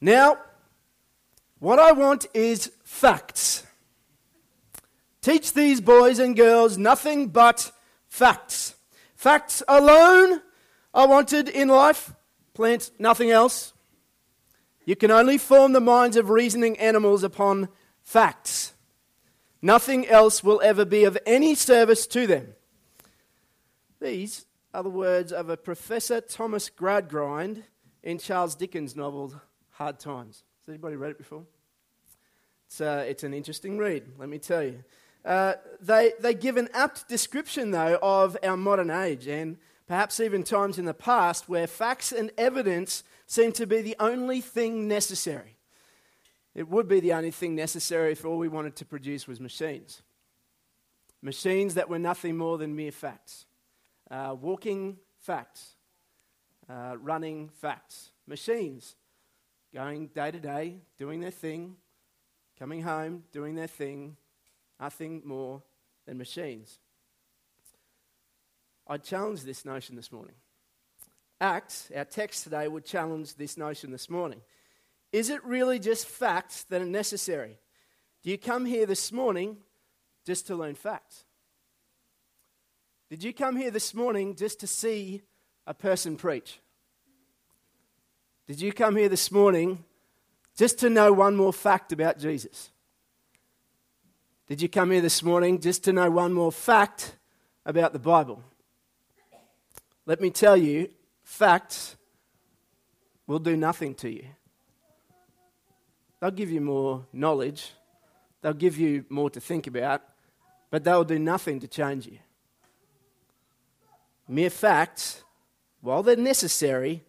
Now, what I want is facts. Teach these boys and girls nothing but facts. Facts alone are wanted in life, plant nothing else. You can only form the minds of reasoning animals upon facts. Nothing else will ever be of any service to them. These are the words of a Professor Thomas Gradgrind in Charles Dickens' novel Hard Times. Has anybody read it before? It's, uh, it's an interesting read, let me tell you. Uh, they, they give an apt description, though, of our modern age and perhaps even times in the past where facts and evidence seem to be the only thing necessary. It would be the only thing necessary if all we wanted to produce was machines. Machines that were nothing more than mere facts. Uh, walking facts. Uh, running facts. Machines going day to day, doing their thing, coming home, doing their thing, nothing more than machines. I challenge this notion this morning. Acts, our text today, would challenge this notion this morning. Is it really just facts that are necessary? Do you come here this morning just to learn facts? Did you come here this morning just to see a person preach? Did you come here this morning just to know one more fact about Jesus? Did you come here this morning just to know one more fact about the Bible? Let me tell you, facts will do nothing to you. They'll give you more knowledge, they'll give you more to think about, but they'll do nothing to change you. Mere facts, while they're necessary,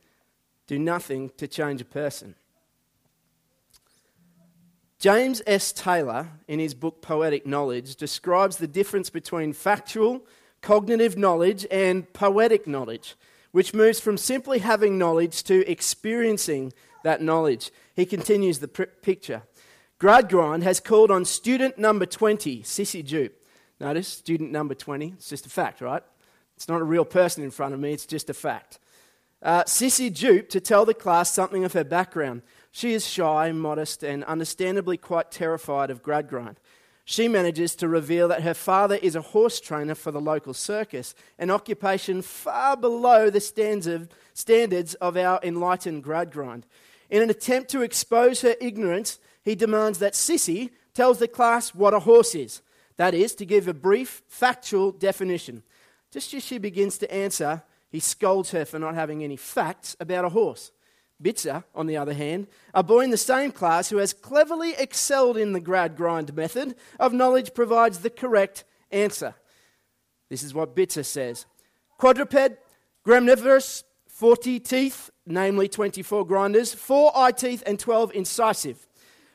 do nothing to change a person. James S. Taylor, in his book Poetic Knowledge, describes the difference between factual, cognitive knowledge and poetic knowledge, which moves from simply having knowledge to experiencing that knowledge. He continues the pr- picture. Gradgrind has called on student number 20, Sissy Jupe. Notice, student number 20. It's just a fact, right? It's not a real person in front of me, it's just a fact. Uh, Sissy Jupe to tell the class something of her background. She is shy, modest, and understandably quite terrified of Gradgrind. She manages to reveal that her father is a horse trainer for the local circus, an occupation far below the standards of our enlightened Gradgrind. In an attempt to expose her ignorance, he demands that Sissy tells the class what a horse is. That is, to give a brief, factual definition. Just as she begins to answer, he scolds her for not having any facts about a horse. Bitzer, on the other hand, a boy in the same class who has cleverly excelled in the Gradgrind method of knowledge, provides the correct answer. This is what Bitzer says Quadruped, graminivorous, 40 teeth, namely 24 grinders, 4 eye teeth, and 12 incisive.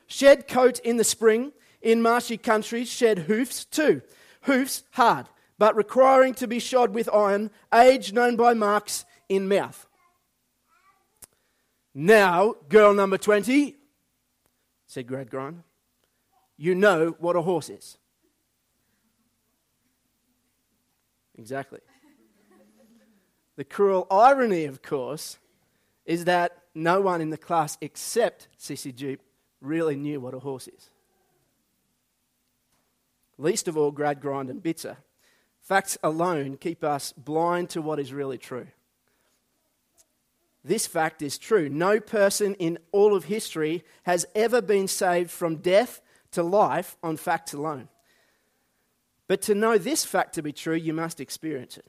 Shed coat in the spring, in marshy countries, shed hoofs too. Hoofs hard, but requiring to be shod with iron, age known by marks in mouth. Now, girl number 20, said Gradgrind, you know what a horse is. Exactly. The cruel irony, of course, is that no one in the class except Sissy Jupe really knew what a horse is. Least of all, Gradgrind and Bitzer. Facts alone keep us blind to what is really true. This fact is true. No person in all of history has ever been saved from death to life on facts alone. But to know this fact to be true, you must experience it.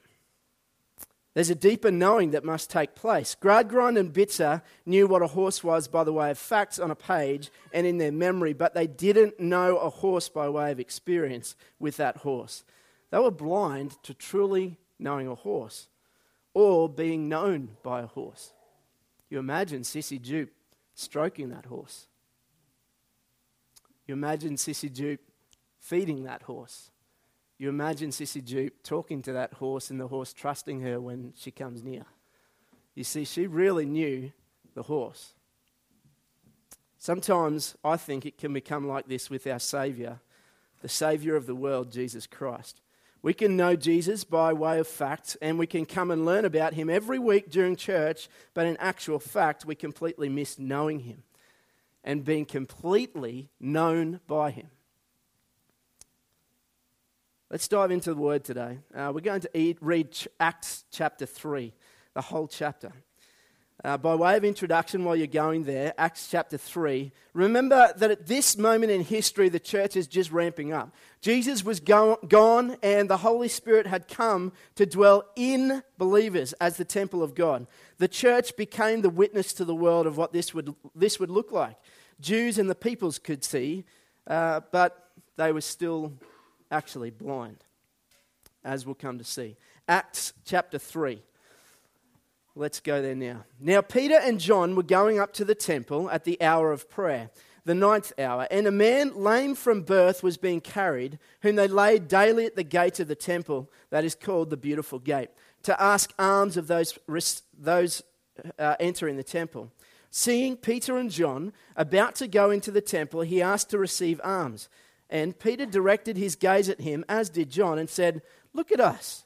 There's a deeper knowing that must take place. Gradgrind and Bitzer knew what a horse was by the way of facts on a page and in their memory, but they didn't know a horse by way of experience with that horse. They were blind to truly knowing a horse or being known by a horse. You imagine Sissy Jupe stroking that horse. You imagine Sissy Jupe feeding that horse. You imagine Sissy Jupe talking to that horse and the horse trusting her when she comes near. You see, she really knew the horse. Sometimes I think it can become like this with our Saviour, the Saviour of the world, Jesus Christ. We can know Jesus by way of fact, and we can come and learn about him every week during church, but in actual fact, we completely miss knowing him. and being completely known by him. Let's dive into the word today. Uh, we're going to eat, read Acts chapter 3, the whole chapter. Uh, by way of introduction, while you're going there, Acts chapter 3, remember that at this moment in history, the church is just ramping up. Jesus was go- gone, and the Holy Spirit had come to dwell in believers as the temple of God. The church became the witness to the world of what this would, this would look like. Jews and the peoples could see, uh, but they were still actually blind, as we'll come to see. Acts chapter 3. Let's go there now. Now, Peter and John were going up to the temple at the hour of prayer, the ninth hour, and a man lame from birth was being carried, whom they laid daily at the gate of the temple, that is called the Beautiful Gate, to ask alms of those, those uh, entering the temple. Seeing Peter and John about to go into the temple, he asked to receive alms. And Peter directed his gaze at him, as did John, and said, Look at us.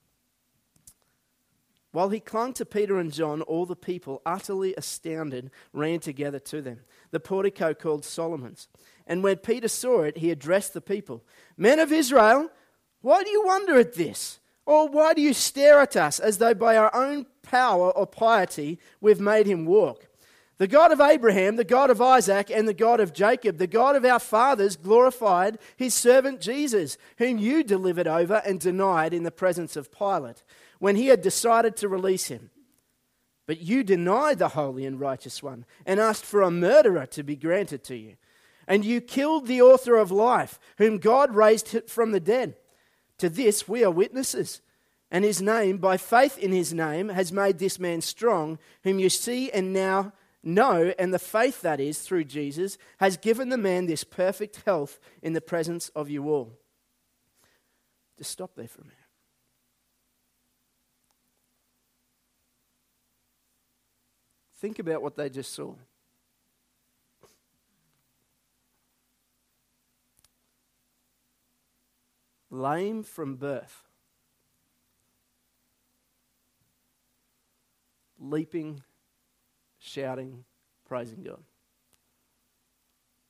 While he clung to Peter and John, all the people, utterly astounded, ran together to them, the portico called Solomon's. And when Peter saw it, he addressed the people Men of Israel, why do you wonder at this? Or why do you stare at us as though by our own power or piety we've made him walk? The God of Abraham, the God of Isaac, and the God of Jacob, the God of our fathers, glorified his servant Jesus, whom you delivered over and denied in the presence of Pilate when he had decided to release him. But you denied the holy and righteous one and asked for a murderer to be granted to you. And you killed the author of life, whom God raised from the dead. To this we are witnesses. And his name, by faith in his name, has made this man strong, whom you see and now know, and the faith that is through Jesus has given the man this perfect health in the presence of you all. Just stop there for a minute. Think about what they just saw. Lame from birth, leaping, shouting, praising God.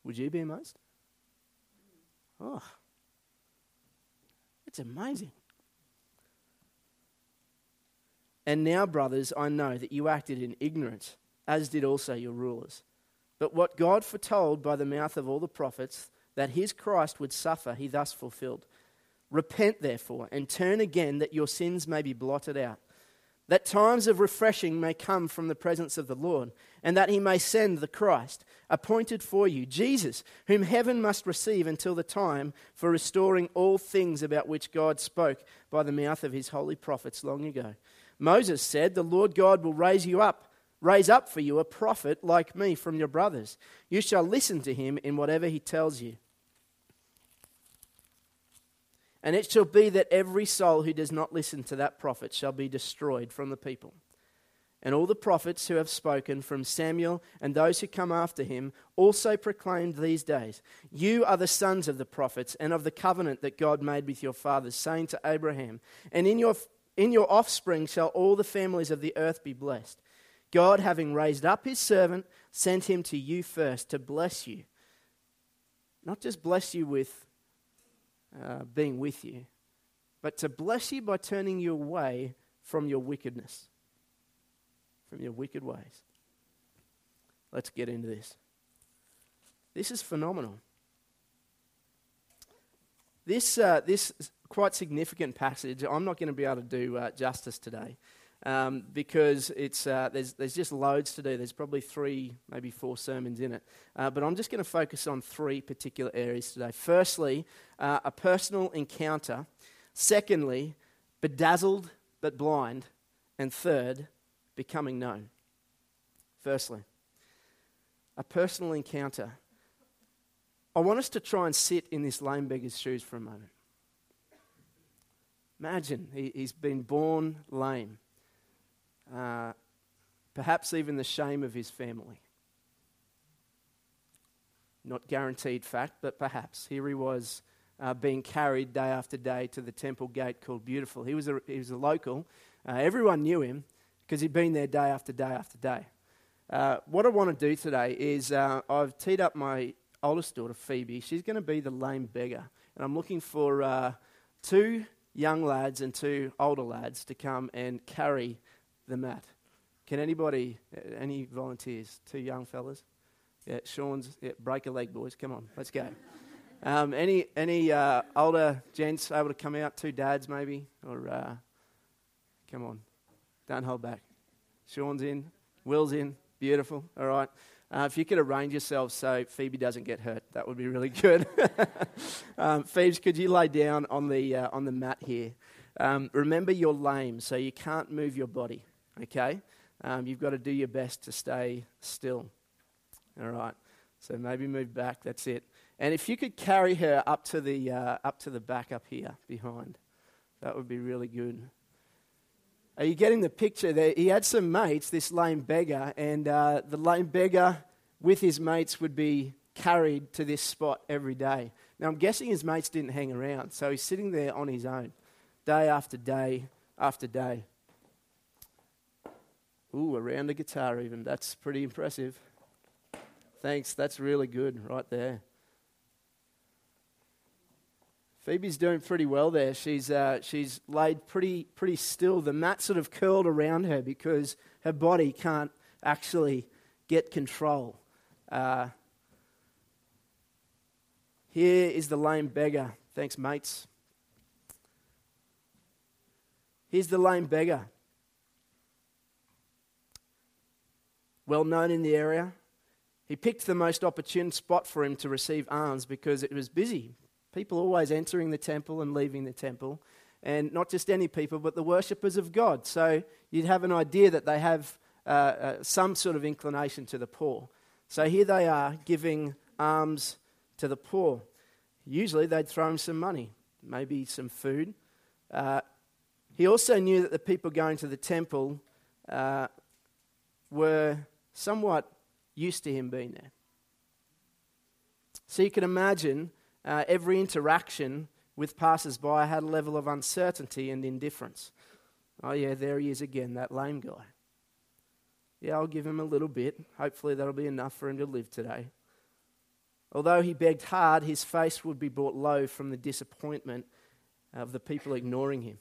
Would you be amazed? Oh, it's amazing. And now, brothers, I know that you acted in ignorance as did also your rulers. But what God foretold by the mouth of all the prophets, that his Christ would suffer, he thus fulfilled. Repent, therefore, and turn again, that your sins may be blotted out, that times of refreshing may come from the presence of the Lord, and that he may send the Christ, appointed for you, Jesus, whom heaven must receive until the time for restoring all things about which God spoke by the mouth of his holy prophets long ago. Moses said, The Lord God will raise you up raise up for you a prophet like me from your brothers. You shall listen to him in whatever he tells you. And it shall be that every soul who does not listen to that prophet shall be destroyed from the people. And all the prophets who have spoken from Samuel and those who come after him also proclaimed these days You are the sons of the prophets and of the covenant that God made with your fathers, saying to Abraham, And in your, in your offspring shall all the families of the earth be blessed. God, having raised up his servant, sent him to you first to bless you. Not just bless you with uh, being with you, but to bless you by turning you away from your wickedness, from your wicked ways. Let's get into this. This is phenomenal. This, uh, this quite significant passage, I'm not going to be able to do uh, justice today. Um, because it's, uh, there's, there's just loads to do. There's probably three, maybe four sermons in it. Uh, but I'm just going to focus on three particular areas today. Firstly, uh, a personal encounter. Secondly, bedazzled but blind. And third, becoming known. Firstly, a personal encounter. I want us to try and sit in this lame beggar's shoes for a moment. Imagine he, has been born lame. Uh, perhaps even the shame of his family. Not guaranteed fact, but perhaps. Here he was uh, being carried day after day to the temple gate called Beautiful. He was a, he was a local. Uh, everyone knew him because he'd been there day after day after day. Uh, what I want to do today is uh, I've teed up my oldest daughter, Phoebe. She's going to be the lame beggar. And I'm looking for uh, two young lads and two older lads to come and carry the mat. Can anybody, any volunteers? Two young fellas? Yeah, Sean's, yeah, break a leg, boys. Come on, let's go. Um, any any uh, older gents able to come out? Two dads, maybe? Or, uh, come on, don't hold back. Sean's in, Will's in, beautiful, all right. Uh, if you could arrange yourselves so Phoebe doesn't get hurt, that would be really good. um, Phoebe, could you lay down on the, uh, on the mat here? Um, remember, you're lame, so you can't move your body, okay? Um, you've got to do your best to stay still. All right. So maybe move back. That's it. And if you could carry her up to the, uh, up to the back up here behind, that would be really good. Are you getting the picture there? He had some mates, this lame beggar, and uh, the lame beggar with his mates would be carried to this spot every day. Now, I'm guessing his mates didn't hang around, so he's sitting there on his own, day after day after day. Ooh, around a guitar, even. That's pretty impressive. Thanks, that's really good right there. Phoebe's doing pretty well there. She's, uh, she's laid pretty, pretty still. The mat sort of curled around her because her body can't actually get control. Uh, here is the lame beggar. Thanks, mates. Here's the lame beggar. Well known in the area. He picked the most opportune spot for him to receive alms because it was busy. People always entering the temple and leaving the temple. And not just any people, but the worshippers of God. So you'd have an idea that they have uh, uh, some sort of inclination to the poor. So here they are giving alms to the poor. Usually they'd throw him some money, maybe some food. Uh, he also knew that the people going to the temple uh, were somewhat used to him being there. So you can imagine uh, every interaction with passers by had a level of uncertainty and indifference. Oh, yeah, there he is again, that lame guy. Yeah, I'll give him a little bit. Hopefully, that'll be enough for him to live today. Although he begged hard, his face would be brought low from the disappointment of the people ignoring him.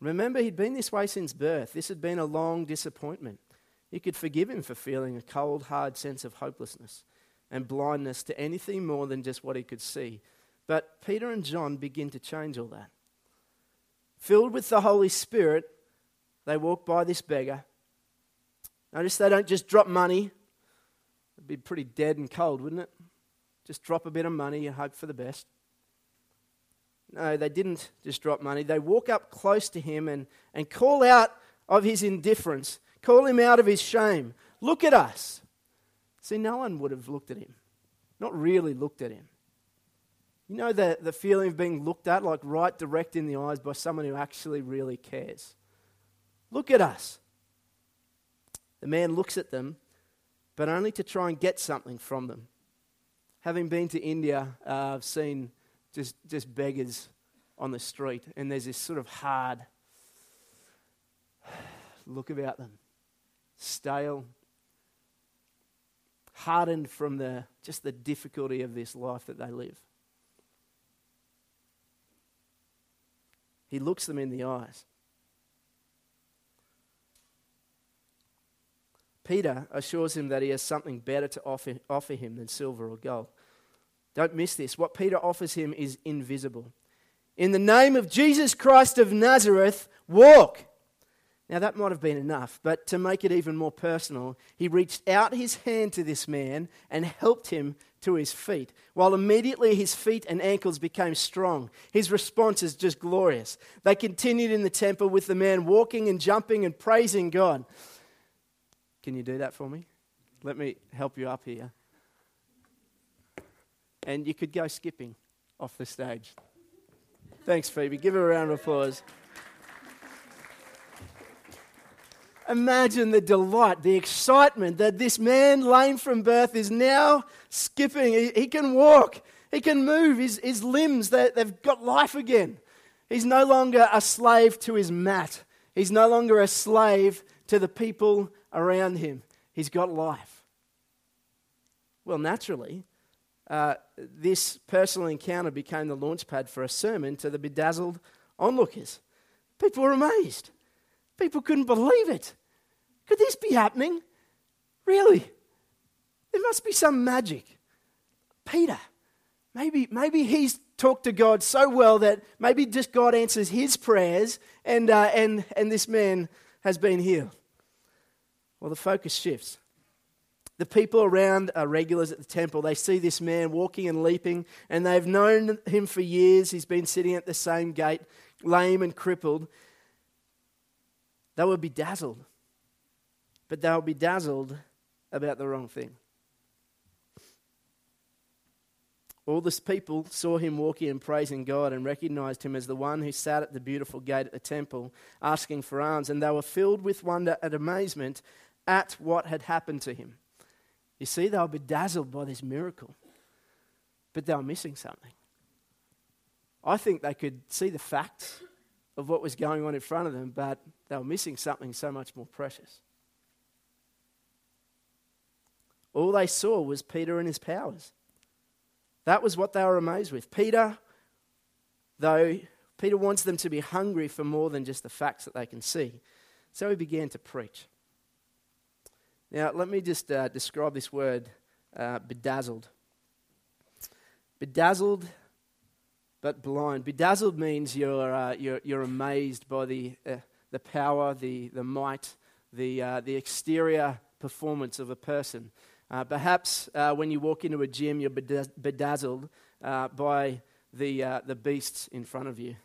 Remember, he'd been this way since birth. This had been a long disappointment. You could forgive him for feeling a cold, hard sense of hopelessness and blindness to anything more than just what he could see. But Peter and John begin to change all that. Filled with the Holy Spirit, they walk by this beggar. Notice they don't just drop money. It'd be pretty dead and cold, wouldn't it? Just drop a bit of money and hope for the best. No, they didn't just drop money. They walk up close to him and, and call out of his indifference, call him out of his shame. Look at us. See, no one would have looked at him, not really looked at him. You know the, the feeling of being looked at, like right direct in the eyes by someone who actually really cares. Look at us. The man looks at them, but only to try and get something from them. Having been to India, uh, I've seen just, just beggars on the street, and there's this sort of hard look about them. Stale, hardened from the, just the difficulty of this life that they live. He looks them in the eyes. Peter assures him that he has something better to offer, offer him than silver or gold. Don't miss this. What Peter offers him is invisible. In the name of Jesus Christ of Nazareth, walk. Now, that might have been enough, but to make it even more personal, he reached out his hand to this man and helped him to his feet, while immediately his feet and ankles became strong. His response is just glorious. They continued in the temple with the man walking and jumping and praising God. Can you do that for me? Let me help you up here. And you could go skipping off the stage. Thanks, Phoebe. Give her a round of applause. Imagine the delight, the excitement that this man, lame from birth, is now skipping. He, he can walk, he can move, his, his limbs, they, they've got life again. He's no longer a slave to his mat, he's no longer a slave to the people around him. He's got life. Well, naturally, uh, this personal encounter became the launchpad for a sermon to the bedazzled onlookers. People were amazed. People couldn't believe it. Could this be happening? Really? There must be some magic. Peter, maybe, maybe he's talked to God so well that maybe just God answers his prayers and, uh, and, and this man has been healed. Well, the focus shifts. The people around are regulars at the temple. They see this man walking and leaping, and they've known him for years. He's been sitting at the same gate, lame and crippled. They would be dazzled, but they'll be dazzled about the wrong thing. All this people saw him walking and praising God and recognized him as the one who sat at the beautiful gate at the temple asking for alms, and they were filled with wonder and amazement at what had happened to him. You see, they were bedazzled by this miracle, but they were missing something. I think they could see the facts of what was going on in front of them, but they were missing something so much more precious. All they saw was Peter and his powers. That was what they were amazed with. Peter, though, Peter wants them to be hungry for more than just the facts that they can see. So he began to preach. Now, let me just uh, describe this word uh, bedazzled. Bedazzled but blind. Bedazzled means you're, uh, you're, you're amazed by the, uh, the power, the, the might, the, uh, the exterior performance of a person. Uh, perhaps uh, when you walk into a gym, you're bedazzled uh, by the, the beasts in front of you,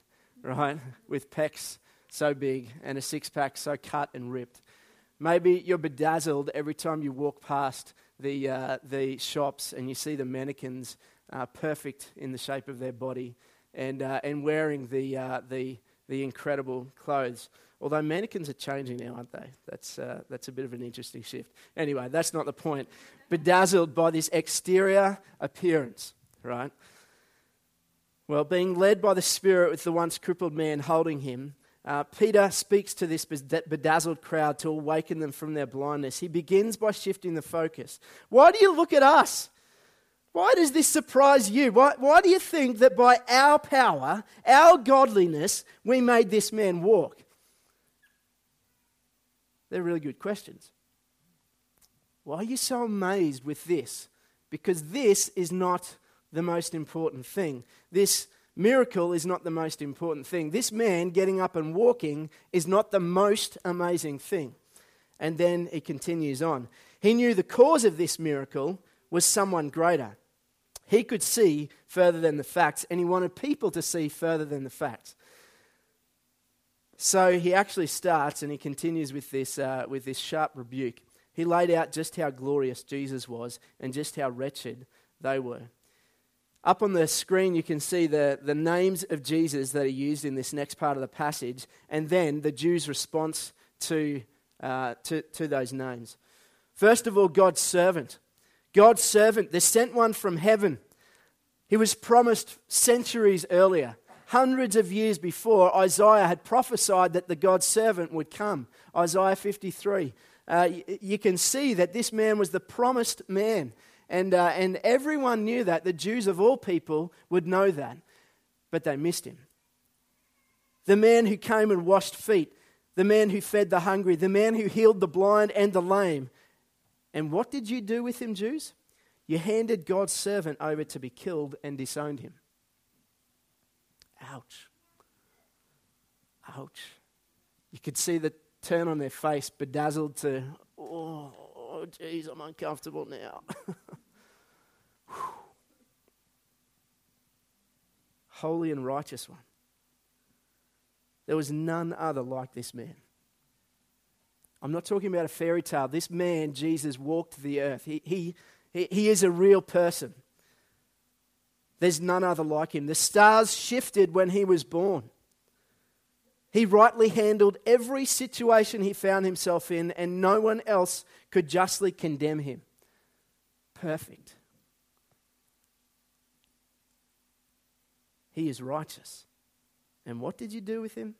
right? With pecs so big and a six pack so cut and ripped. Maybe you're bedazzled every time you walk past the, the shops and you see the mannequins perfect in the shape of their body and, uh, and wearing the, uh, the, the incredible clothes. Although mannequins are changing now, aren't they? That's, uh, that's a bit of an interesting shift. Anyway, that's not the point. Bedazzled by this exterior appearance, right? Well, being led by the Spirit with the once crippled man holding him, uh, Peter speaks to this bedazzled crowd to awaken them from their blindness. He begins by shifting the focus. Why do you look at us? Why does this surprise you? Why, why do you think that by our power, our godliness, we made this man walk? They're really good questions. Why are you so amazed with this? Because this is not the most important thing. This miracle is not the most important thing. This man getting up and walking is not the most amazing thing. And then he continues on. He knew the cause of this miracle was someone greater. He could see further than the facts, and he wanted people to see further than the facts. So he actually starts and he continues with this, uh, with this sharp rebuke. He laid out just how glorious Jesus was and just how wretched they were. Up on the screen, you can see the, the names of Jesus that are used in this next part of the passage, and then the Jews' response to, uh, to, to those names. First of all, God's servant. God's servant, the sent one from heaven. He was promised centuries earlier, hundreds of years before Isaiah had prophesied that the God's servant would come. Isaiah 53. Uh, you can see that this man was the promised man. And, uh, and everyone knew that. The Jews of all people would know that. But they missed him. The man who came and washed feet, the man who fed the hungry, the man who healed the blind and the lame, and what did you do with him, Jews? You handed God's servant over to be killed and disowned him. Ouch. Ouch. You could see the turn on their face, bedazzled to, oh, geez, I'm uncomfortable now. Holy and righteous one. There was none other like this man. I'm not talking about a fairy tale. This man, Jesus, walked the earth. He, he, he, he is a real person. There's none other like him. The stars shifted when he was born. He rightly handled every situation he found himself in, and no one else could justly condemn him. Perfect. He is righteous. And what did you do with him?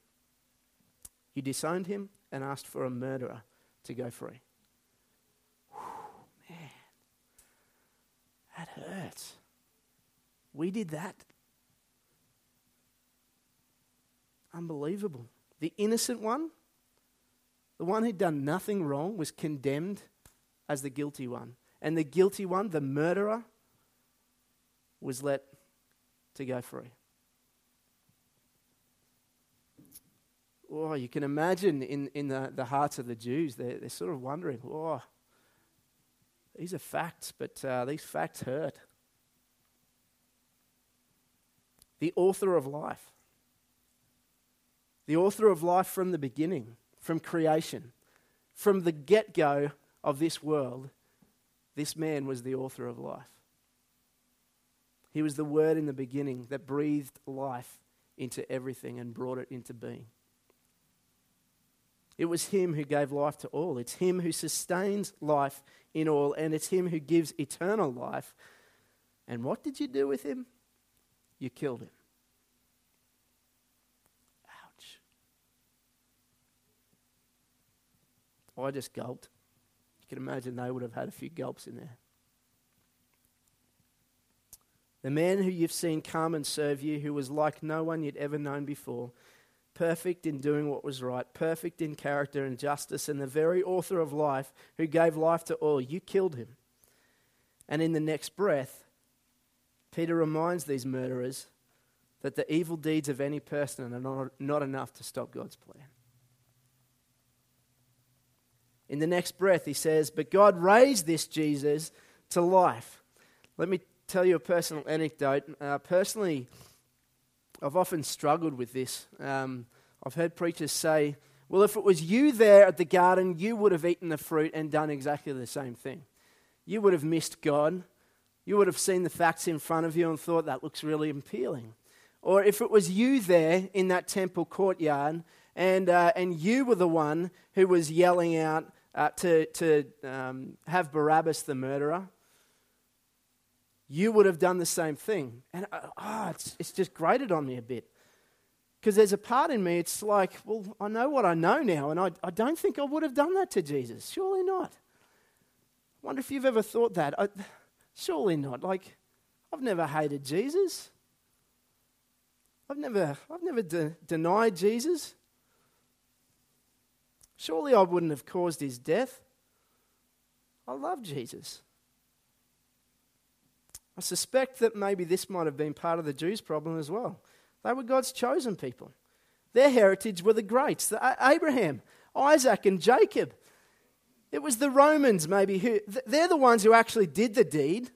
You disowned him and asked for a murderer to go free. Whew, man, that hurts. We did that. Unbelievable. The innocent one, the one who'd done nothing wrong, was condemned as the guilty one. And the guilty one, the murderer, was let to go free. Oh, you can imagine in, in the, the hearts of the Jews, they're, they're sort of wondering, oh, these are facts, but uh, these facts hurt. The author of life. The author of life from the beginning, from creation, from the get go of this world, this man was the author of life. He was the word in the beginning that breathed life into everything and brought it into being. It was Him who gave life to all. It's Him who sustains life in all, and it's Him who gives eternal life. And what did you do with Him? You killed Him. Ouch. I just gulped. You can imagine they would have had a few gulps in there. The man who you've seen come and serve you, who was like no one you'd ever known before, perfect in doing what was right, perfect in character and justice, and the very author of life who gave life to all, you killed him. And in the next breath, Peter reminds these murderers that the evil deeds of any person are not, not enough to stop God's plan. In the next breath, he says, But God raised this Jesus to life. Let me tell you a personal anecdote. Uh, personally, I've often struggled with this. Um, I've heard preachers say, well, if it was you there at the garden, you would have eaten the fruit and done exactly the same thing. You would have missed God. You would have seen the facts in front of you and thought that looks really appealing. Or if it was you there in that temple courtyard and, uh, and you were the one who was yelling out uh, to, to um, have Barabbas the murderer, you would have done the same thing. And oh, it's, it's just grated on me a bit. Because there's a part in me, it's like, well, I know what I know now, and I, I don't think I would have done that to Jesus. Surely not. I wonder if you've ever thought that. I, surely not. Like, I've never hated Jesus. I've never, I've never de- denied Jesus. Surely I wouldn't have caused his death. I love Jesus. I suspect that maybe this might have been part of the Jews' problem as well. They were God's chosen people. Their heritage were the greats, the Abraham, Isaac, and Jacob. It was the Romans, maybe, who they're the ones who actually did the deed.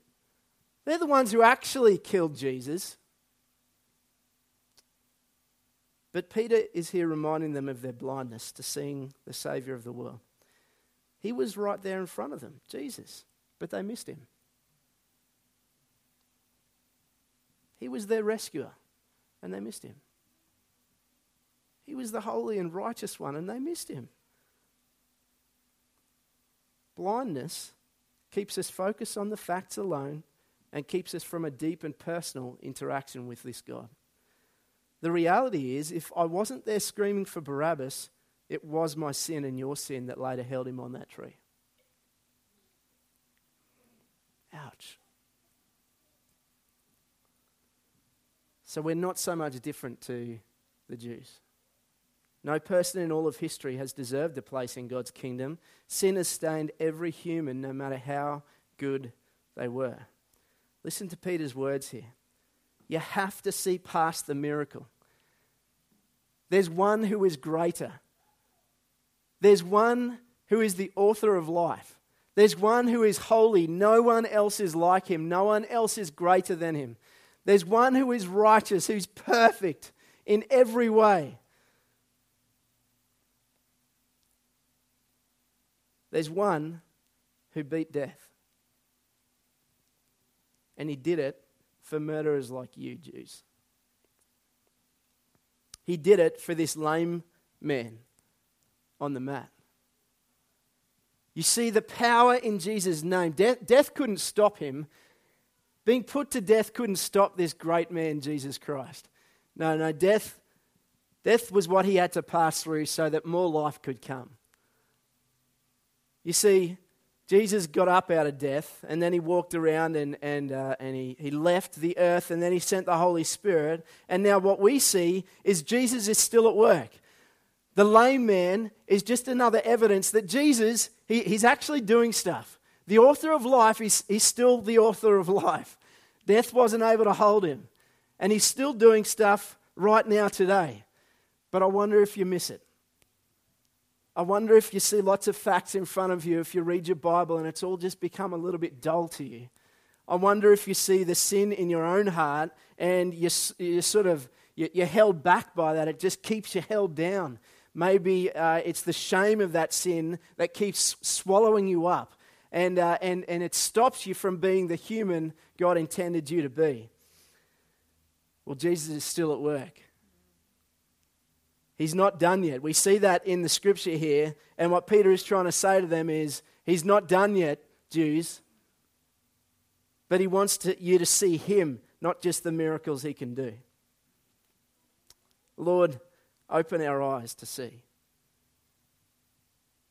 They're the ones who actually killed Jesus. But Peter is here reminding them of their blindness to seeing the Savior of the world. He was right there in front of them, Jesus, but they missed him. He was their rescuer, and they missed him. He was the holy and righteous one, and they missed him. Blindness keeps us focused on the facts alone and keeps us from a deep and personal interaction with this God. The reality is, if I wasn't there screaming for Barabbas, it was my sin and your sin that later held him on that tree. Ouch. So we're not so much different to the Jews. No person in all of history has deserved a place in God's kingdom. Sin has stained every human, no matter how good they were. Listen to Peter's words here. You have to see past the miracle. There's one who is greater. There's one who is the author of life. There's one who is holy. No one else is like him. No one else is greater than him. There's one who is righteous, who's perfect in every way. There's one who beat death. And he did it for murderers like you, Jews. He did it for this lame man on the mat. You see the power in Jesus' name. Death, death couldn't stop him. Being put to death couldn't stop this great man, Jesus Christ. No, no, death, death was what he had to pass through so that more life could come. You see, Jesus got up out of death and then he walked around and, and, uh, and he, he left the earth and then he sent the Holy Spirit. And now what we see is Jesus is still at work. The lame man is just another evidence that Jesus, he, he's actually doing stuff. The author of life is he's still the author of life. Death wasn't able to hold him. And he's still doing stuff right now today. But I wonder if you miss it. I wonder if you see lots of facts in front of you, if you read your Bible and it's all just become a little bit dull to you. I wonder if you see the sin in your own heart and you're, you're sort of you're held back by that. It just keeps you held down. Maybe uh, it's the shame of that sin that keeps swallowing you up and, uh, and, and it stops you from being the human God intended you to be. Well, Jesus is still at work. He's not done yet. We see that in the scripture here. And what Peter is trying to say to them is, He's not done yet, Jews. But He wants to, you to see Him, not just the miracles He can do. Lord, open our eyes to see.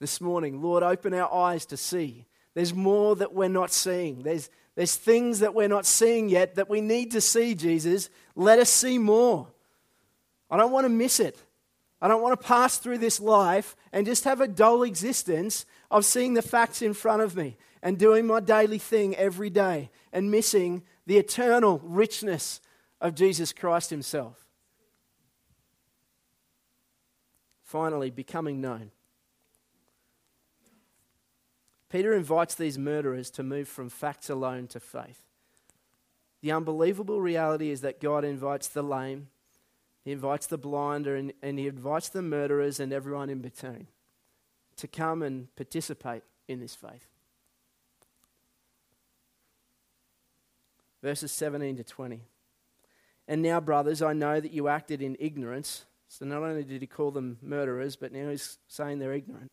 This morning, Lord, open our eyes to see. There's more that we're not seeing. There's, there's things that we're not seeing yet that we need to see, Jesus. Let us see more. I don't want to miss it. I don't want to pass through this life and just have a dull existence of seeing the facts in front of me and doing my daily thing every day and missing the eternal richness of Jesus Christ Himself. Finally, becoming known. Peter invites these murderers to move from facts alone to faith. The unbelievable reality is that God invites the lame, he invites the blind and, and he invites the murderers and everyone in between to come and participate in this faith. Verses 17 to 20. And now, brothers, I know that you acted in ignorance. So not only did he call them murderers, but now he's saying they're ignorant.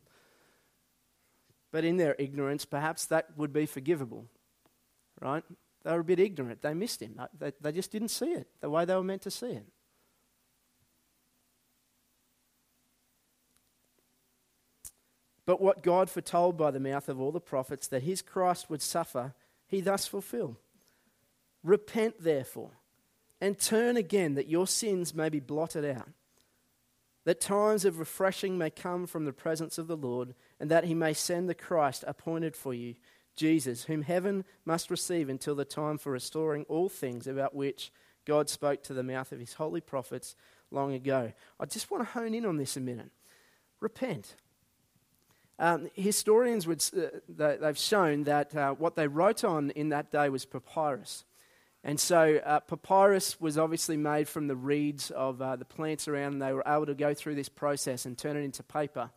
But in their ignorance, perhaps that would be forgivable, right? They were a bit ignorant. They missed him. They, they just didn't see it the way they were meant to see it. But what God foretold by the mouth of all the prophets that his Christ would suffer, he thus fulfilled. Repent, therefore, and turn again that your sins may be blotted out, that times of refreshing may come from the presence of the Lord, and that he may send the Christ appointed for you, Jesus, whom heaven must receive until the time for restoring all things about which God spoke to the mouth of his holy prophets long ago. I just want to hone in on this a minute. Repent. Um, historians would, uh, they've shown that uh, what they wrote on in that day was papyrus. And so uh, papyrus was obviously made from the reeds of uh, the plants around, and they were able to go through this process and turn it into paper.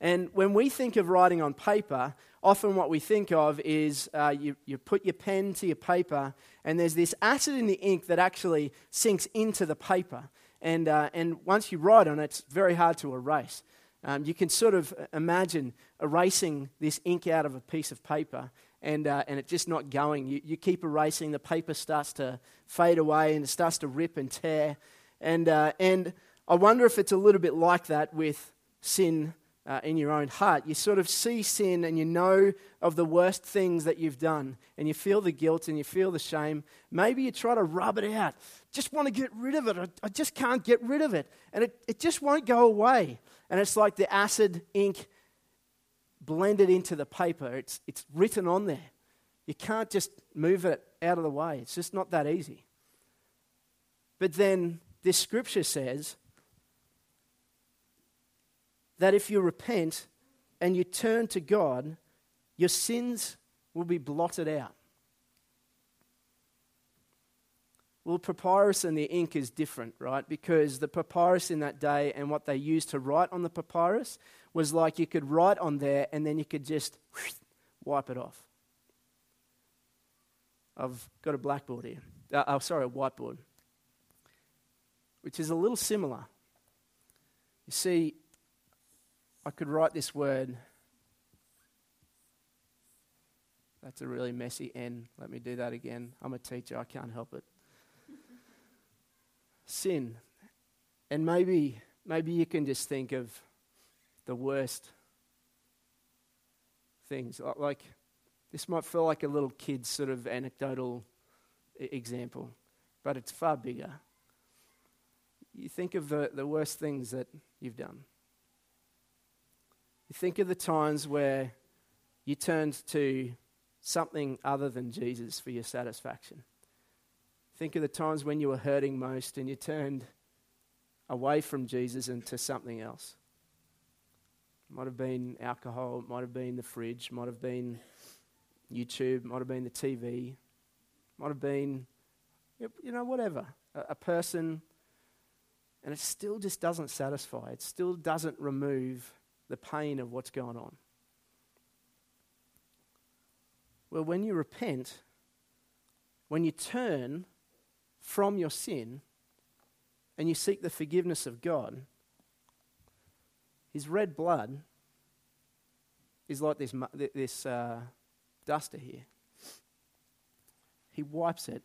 And when we think of writing on paper, often what we think of is uh, you, you put your pen to your paper, and there's this acid in the ink that actually sinks into the paper. And, uh, and once you write on it, it's very hard to erase. Um, you can sort of imagine erasing this ink out of a piece of paper and, uh, and it just not going. You, you keep erasing, the paper starts to fade away and it starts to rip and tear. And, uh, and I wonder if it's a little bit like that with sin uh, in your own heart. You sort of see sin and you know of the worst things that you've done, and you feel the guilt and you feel the shame. Maybe you try to rub it out. Just want to get rid of it. I, I just can't get rid of it. And it, it just won't go away. And it's like the acid ink blended into the paper, it's, it's written on there. You can't just move it out of the way, it's just not that easy. But then this scripture says that if you repent, and you turn to God, your sins will be blotted out. Well, papyrus and the ink is different, right? Because the papyrus in that day and what they used to write on the papyrus was like you could write on there and then you could just wipe it off. I've got a blackboard here. Uh, oh, sorry, a whiteboard, which is a little similar. You see, I could write this word. That's a really messy N. Let me do that again. I'm a teacher, I can't help it sin. And maybe, maybe you can just think of the worst things. Like, this might feel like a little kid's sort of anecdotal example, but it's far bigger. You think of the, the worst things that you've done. You think of the times where you turned to something other than Jesus for your satisfaction. Think of the times when you were hurting most and you turned away from Jesus and to something else. It might have been alcohol, it might have been the fridge, it might have been YouTube, it might have been the TV, it might have been, you know, whatever. A, a person, and it still just doesn't satisfy. It still doesn't remove the pain of what's going on. Well, when you repent, when you turn from your sin and you seek the forgiveness of God, his red blood is like this, this uh, duster here. He wipes it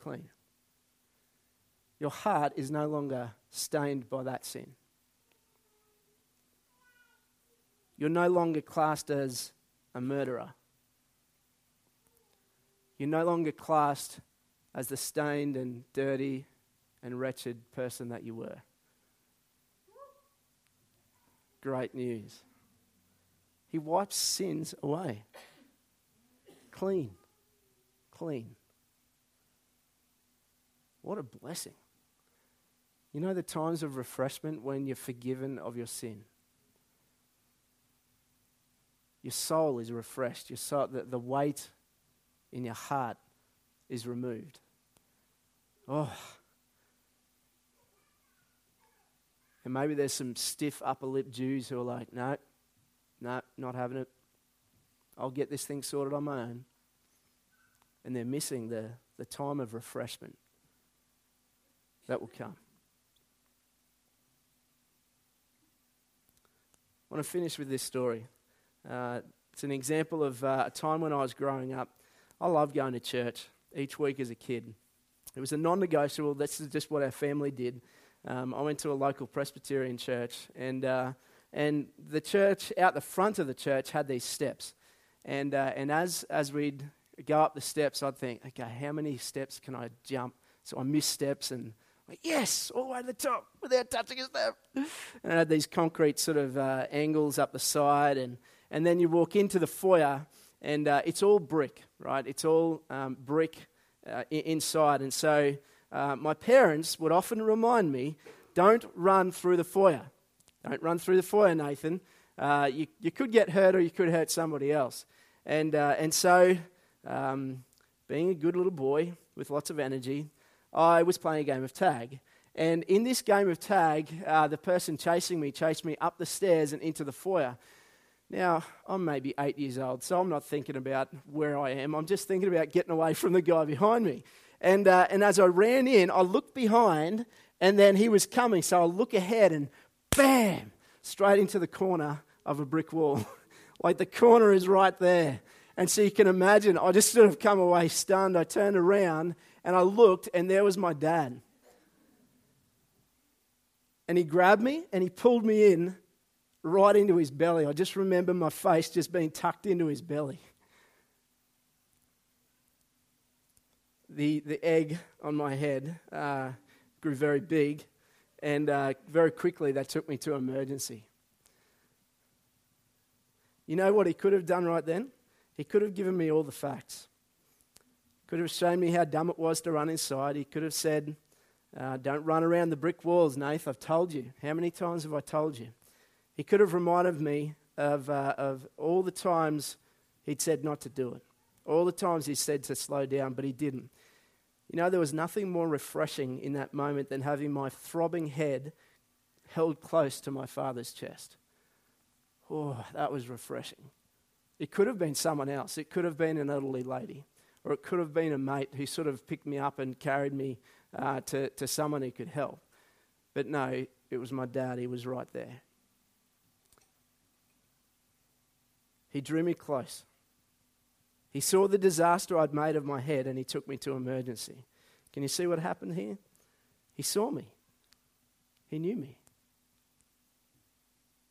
clean. Your heart is no longer stained by that sin. You're no longer classed as a murderer. You're no longer classed as the stained and dirty and wretched person that you were. Great news. He wipes sins away. Clean. Clean. What a blessing. You know the times of refreshment when you're forgiven of your sin? Your soul is refreshed. Your soul, the, the weight in your heart is removed. Oh. And maybe there's some stiff upper lip Jews who are like, no, no, not having it. I'll get this thing sorted on my own. And they're missing the, the time of refreshment that will come. I want to finish with this story. Uh, it's an example of uh, a time when I was growing up. I loved going to church each week as a kid. It was a non negotiable. This is just what our family did. Um, I went to a local Presbyterian church, and, uh, and the church, out the front of the church, had these steps. And, uh, and as, as we'd go up the steps, I'd think, okay, how many steps can I jump? So I missed steps and like, yes, all the way to the top without touching a step. And I had these concrete sort of uh, angles up the side, and, and then you walk into the foyer, and uh, it's all brick, right? It's all um, brick uh, inside. And so uh, my parents would often remind me don't run through the foyer. Don't run through the foyer, Nathan. Uh, you, you could get hurt or you could hurt somebody else. And, uh, and so, um, being a good little boy with lots of energy, I was playing a game of tag. And in this game of tag, uh, the person chasing me chased me up the stairs and into the foyer. Now, I'm maybe eight years old, so I'm not thinking about where I am. I'm just thinking about getting away from the guy behind me. And, uh, and as I ran in, I looked behind, and then he was coming. So I look ahead, and bam, straight into the corner of a brick wall. like the corner is right there. And so you can imagine, I just sort of come away stunned. I turned around, and I looked, and there was my dad. And he grabbed me, and he pulled me in right into his belly. I just remember my face just being tucked into his belly. The, the egg on my head uh, grew very big, and uh, very quickly they took me to emergency. You know what he could have done right then? He could have given me all the facts. Could have shown me how dumb it was to run inside. He could have said, uh, Don't run around the brick walls, Nath. I've told you. How many times have I told you? He could have reminded me of, uh, of all the times he'd said not to do it, all the times he said to slow down, but he didn't. You know, there was nothing more refreshing in that moment than having my throbbing head held close to my father's chest. Oh, that was refreshing. It could have been someone else. It could have been an elderly lady, or it could have been a mate who sort of picked me up and carried me uh, to, to someone who could help. But no, it was my dad. He was right there. He drew me close. He saw the disaster I'd made of my head and he took me to emergency. Can you see what happened here? He saw me. He knew me.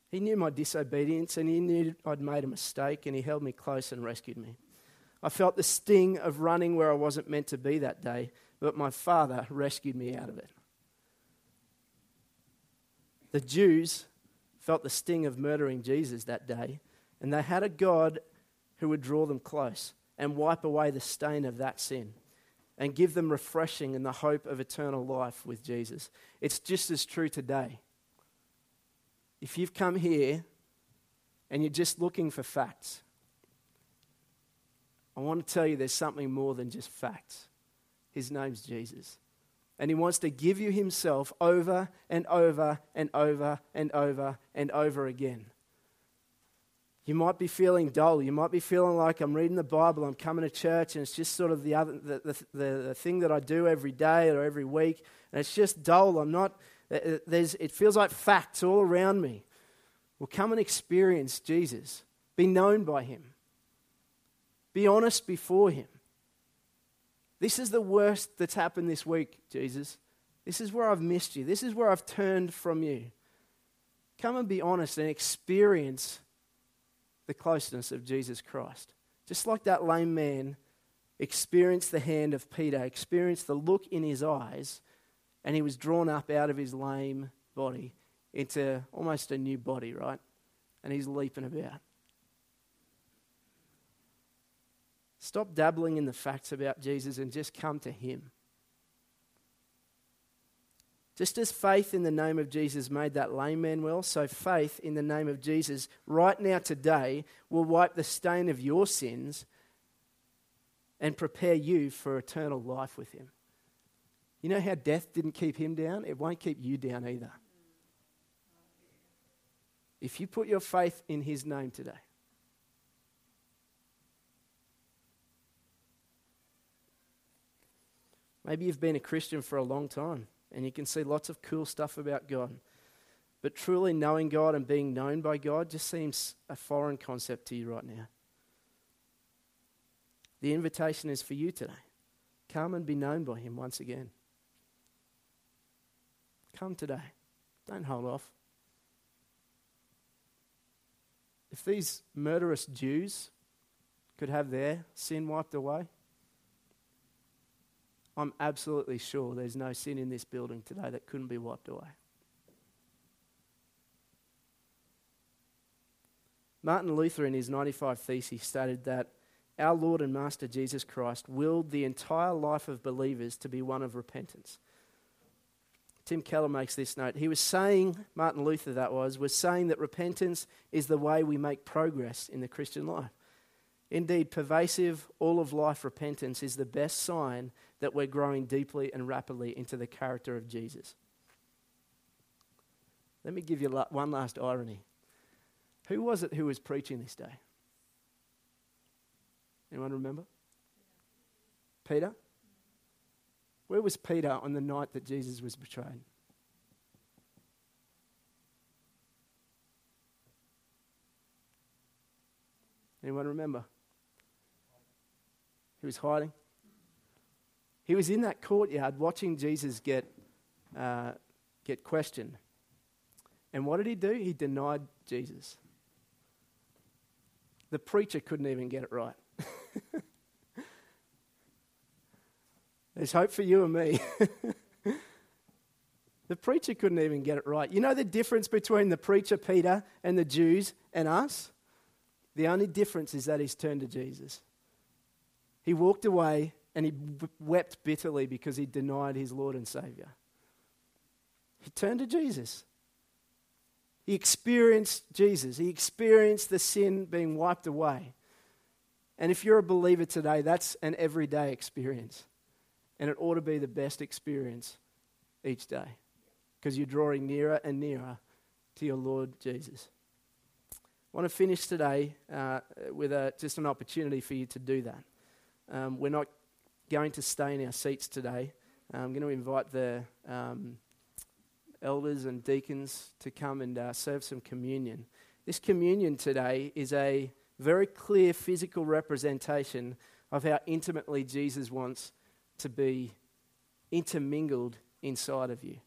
He knew my disobedience and he knew I'd made a mistake and he held me close and rescued me. I felt the sting of running where I wasn't meant to be that day, but my father rescued me out of it. The Jews felt the sting of murdering Jesus that day, and they had a God who would draw them close and wipe away the stain of that sin and give them refreshing and the hope of eternal life with Jesus. It's just as true today. If you've come here and you're just looking for facts, I want to tell you there's something more than just facts. His name's Jesus. And he wants to give you himself over and over and over and over and over again. You might be feeling dull. You might be feeling like I'm reading the Bible, I'm coming to church, and it's just sort of the, other, the, the, the, the thing that I do every day or every week, and it's just dull. I'm not, uh, uh, there's, it feels like facts all around me. Well, come and experience Jesus. Be known by him. Be honest before him. This is the worst that's happened this week, Jesus. This is where I've missed you. This is where I've turned from you. Come and be honest and experience the closeness of Jesus Christ. Just like that lame man experienced the hand of Peter, experienced the look in his eyes, and he was drawn up out of his lame body into almost a new body, right? And he's leaping about. Stop dabbling in the facts about Jesus and just come to him. Just as faith in the name of Jesus made that lame man well, so faith in the name of Jesus right now, today, will wipe the stain of your sins and prepare you for eternal life with Him. You know how death didn't keep Him down? It won't keep you down either. If you put your faith in His name today, Maybe you've been a Christian for a long time and you can see lots of cool stuff about God. But truly knowing God and being known by God just seems a foreign concept to you right now. The invitation is for you today. Come and be known by Him once again. Come today. Don't hold off. If these murderous Jews could have their sin wiped away, I'm absolutely sure there's no sin in this building today that couldn't be wiped away. Martin Luther, in his 95 Theses, stated that our Lord and Master Jesus Christ willed the entire life of believers to be one of repentance. Tim Keller makes this note. He was saying, Martin Luther that was, was saying that repentance is the way we make progress in the Christian life. Indeed, pervasive, all of life repentance is the best sign that we're growing deeply and rapidly into the character of Jesus. Let me give you one last irony. Who was it who was preaching this day? Anyone remember? Peter? Where was Peter on the night that Jesus was betrayed? Anyone remember? He was hiding. He was in that courtyard watching Jesus get, uh, get questioned. And what did he do? He denied Jesus. The preacher couldn't even get it right. There's hope for you and me. the preacher couldn't even get it right. You know the difference between the preacher, Peter, and the Jews and us? The only difference is that he's turned to Jesus. He walked away and he wept bitterly because he denied his Lord and Savior. He turned to Jesus. He experienced Jesus, he experienced the sin being wiped away. And if you're a believer today, that's an everyday experience. And it ought to be the best experience each day because you're drawing nearer and nearer to your Lord Jesus. I want to finish today uh, with a, just an opportunity for you to do that. Um, we're not going to stay in our seats today. I'm going to invite the um, elders and deacons to come and uh, serve some communion. This communion today is a very clear physical representation of how intimately Jesus wants to be intermingled inside of you.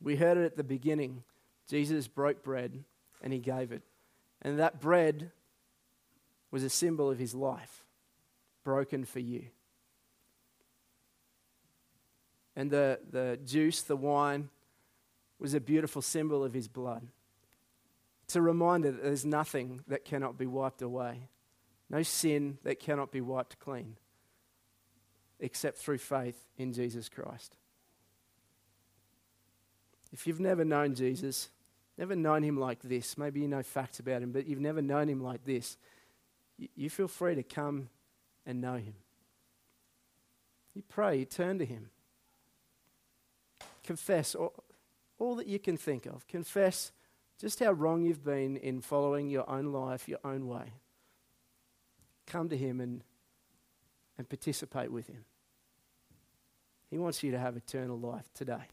We heard it at the beginning. Jesus broke bread and he gave it. And that bread was a symbol of his life, broken for you. And the, the juice, the wine, was a beautiful symbol of his blood. It's a reminder that there's nothing that cannot be wiped away, no sin that cannot be wiped clean, except through faith in Jesus Christ. If you've never known Jesus, never known him like this, maybe you know facts about him, but you've never known him like this, you feel free to come and know him. You pray, you turn to him confess all, all that you can think of. Confess just how wrong you've been in following your own life, your own way. Come to Him and, and participate with Him. He wants you to have eternal life today.